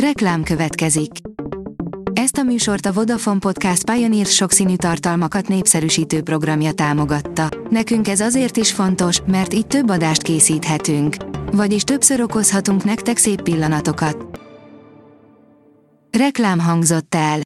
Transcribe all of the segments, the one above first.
Reklám következik. Ezt a műsort a Vodafone Podcast Pioneer sokszínű tartalmakat népszerűsítő programja támogatta. Nekünk ez azért is fontos, mert így több adást készíthetünk. Vagyis többször okozhatunk nektek szép pillanatokat. Reklám hangzott el.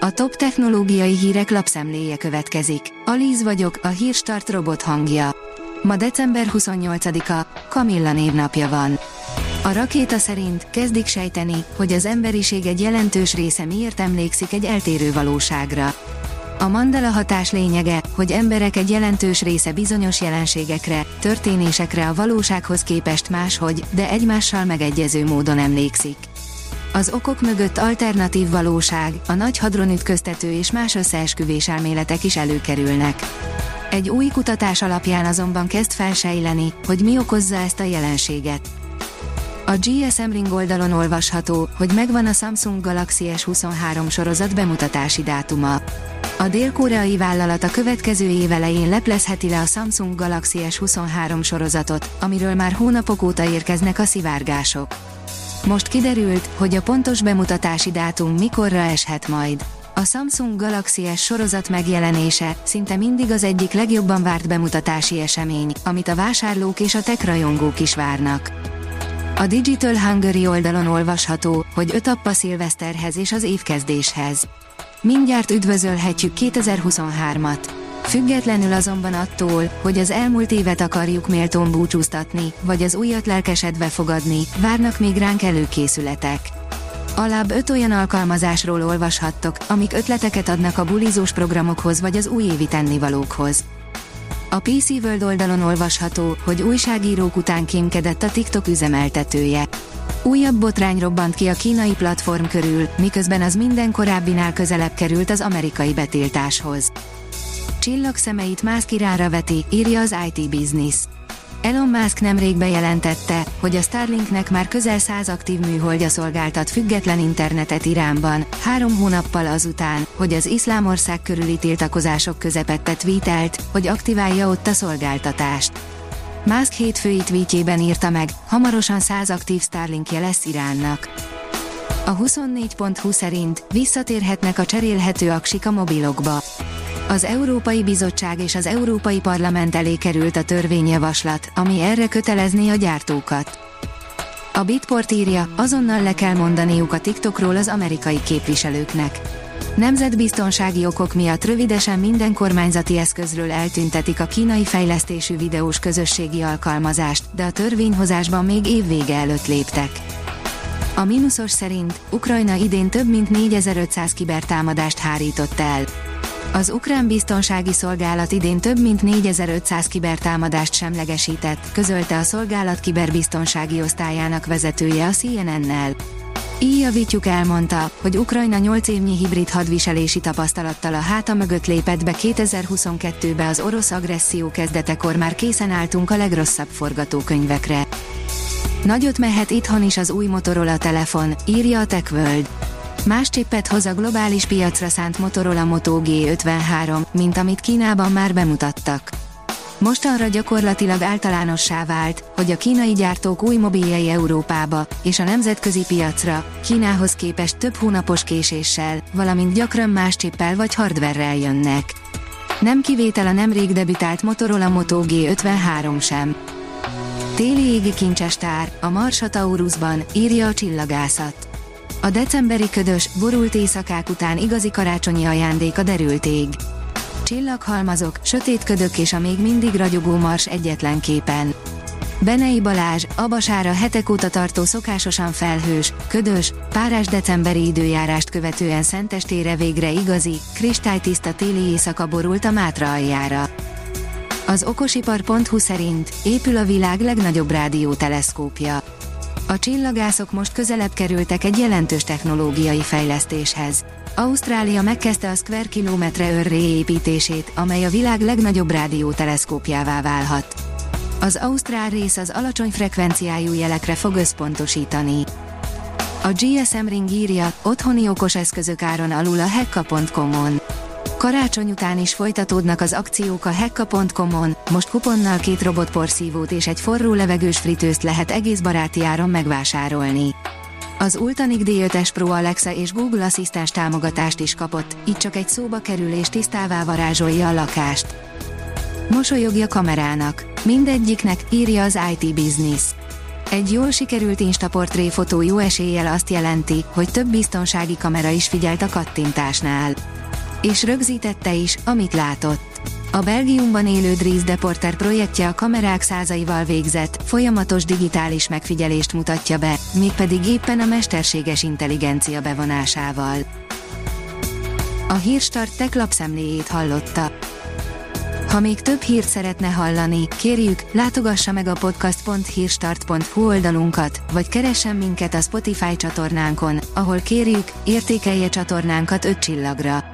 A top technológiai hírek lapszemléje következik. Alíz vagyok, a hírstart robot hangja. Ma december 28-a, Kamilla névnapja van. A rakéta szerint kezdik sejteni, hogy az emberiség egy jelentős része miért emlékszik egy eltérő valóságra. A Mandela hatás lényege, hogy emberek egy jelentős része bizonyos jelenségekre, történésekre a valósághoz képest máshogy, de egymással megegyező módon emlékszik. Az okok mögött alternatív valóság, a nagy hadronütköztető és más összeesküvés elméletek is előkerülnek. Egy új kutatás alapján azonban kezd felsejleni, hogy mi okozza ezt a jelenséget. A GSM Ring oldalon olvasható, hogy megvan a Samsung Galaxy S23 sorozat bemutatási dátuma. A dél-koreai vállalat a következő év elején leplezheti le a Samsung Galaxy S23 sorozatot, amiről már hónapok óta érkeznek a szivárgások. Most kiderült, hogy a pontos bemutatási dátum mikorra eshet majd. A Samsung Galaxy S sorozat megjelenése szinte mindig az egyik legjobban várt bemutatási esemény, amit a vásárlók és a tech rajongók is várnak. A Digital Hungary oldalon olvasható, hogy öt appa szilveszterhez és az évkezdéshez. Mindjárt üdvözölhetjük 2023-at. Függetlenül azonban attól, hogy az elmúlt évet akarjuk méltón búcsúztatni, vagy az újat lelkesedve fogadni, várnak még ránk előkészületek. Alább öt olyan alkalmazásról olvashattok, amik ötleteket adnak a bulizós programokhoz vagy az újévi tennivalókhoz. A PC World oldalon olvasható, hogy újságírók után kémkedett a TikTok üzemeltetője. Újabb botrány robbant ki a kínai platform körül, miközben az minden korábbinál közelebb került az amerikai betiltáshoz. Csillag szemeit Musk iránra veti, írja az IT Business. Elon Musk nemrég bejelentette, hogy a Starlinknek már közel 100 aktív műholdja szolgáltat független internetet Iránban, három hónappal azután, hogy az iszlámország körüli tiltakozások közepette tweetelt, hogy aktiválja ott a szolgáltatást. Musk hétfői tweetjében írta meg, hamarosan 100 aktív Starlinkje lesz Iránnak. A 24.20 szerint visszatérhetnek a cserélhető aksik a mobilokba. Az Európai Bizottság és az Európai Parlament elé került a törvényjavaslat, ami erre kötelezné a gyártókat. A Bitport írja, azonnal le kell mondaniuk a TikTokról az amerikai képviselőknek. Nemzetbiztonsági okok miatt rövidesen minden kormányzati eszközről eltüntetik a kínai fejlesztésű videós közösségi alkalmazást, de a törvényhozásban még évvége előtt léptek. A mínuszos szerint Ukrajna idén több mint 4500 kibertámadást hárított el. Az ukrán biztonsági szolgálat idén több mint 4500 kibertámadást semlegesített, közölte a szolgálat kiberbiztonsági osztályának vezetője a CNN-nel. Ijavítjuk elmondta, hogy Ukrajna 8 évnyi hibrid hadviselési tapasztalattal a háta mögött lépett be 2022-be az orosz agresszió kezdetekor már készen álltunk a legrosszabb forgatókönyvekre. Nagyot mehet itthon is az új Motorola telefon, írja a TechWorld. Más csippet hoz a globális piacra szánt Motorola Moto G53, mint amit Kínában már bemutattak. Mostanra gyakorlatilag általánossá vált, hogy a kínai gyártók új mobiljai Európába és a nemzetközi piacra, Kínához képest több hónapos késéssel, valamint gyakran más csippel vagy hardverrel jönnek. Nem kivétel a nemrég debütált Motorola Moto G53 sem. Téli égi kincsestár, a Marsa Taurusban, írja a csillagászat. A decemberi ködös, borult éjszakák után igazi karácsonyi ajándék a derült ég. Csillaghalmazok, sötét ködök és a még mindig ragyogó mars egyetlen képen. Benei Balázs, Abasára hetek óta tartó szokásosan felhős, ködös, párás decemberi időjárást követően szentestére végre igazi, kristálytiszta téli éjszaka borult a Mátra aljára. Az okosipar.hu szerint épül a világ legnagyobb rádióteleszkópja. A csillagászok most közelebb kerültek egy jelentős technológiai fejlesztéshez. Ausztrália megkezdte a Square kilometre őrré építését, amely a világ legnagyobb rádióteleszkópjává válhat. Az Ausztrál rész az alacsony frekvenciájú jelekre fog összpontosítani. A GSM Ring írja, otthoni okos eszközök áron alul a hekka.com-on. Karácsony után is folytatódnak az akciók a hekka.com-on, most kuponnal két robotporszívót és egy forró levegős fritőzt lehet egész baráti áron megvásárolni. Az Ultanik D5S Pro Alexa és Google Asszisztens támogatást is kapott, így csak egy szóba kerül és tisztává varázsolja a lakást. Mosolyogja kamerának. Mindegyiknek írja az IT Business. Egy jól sikerült Instaportré fotó jó eséllyel azt jelenti, hogy több biztonsági kamera is figyelt a kattintásnál. És rögzítette is, amit látott. A Belgiumban élő Dries Deporter projektje a kamerák százaival végzett, folyamatos digitális megfigyelést mutatja be, mégpedig éppen a mesterséges intelligencia bevonásával. A Hírstart tech lapszemléjét hallotta. Ha még több hírt szeretne hallani, kérjük, látogassa meg a podcast.hírstart.hu oldalunkat, vagy keressen minket a Spotify csatornánkon, ahol kérjük, értékelje csatornánkat 5 csillagra.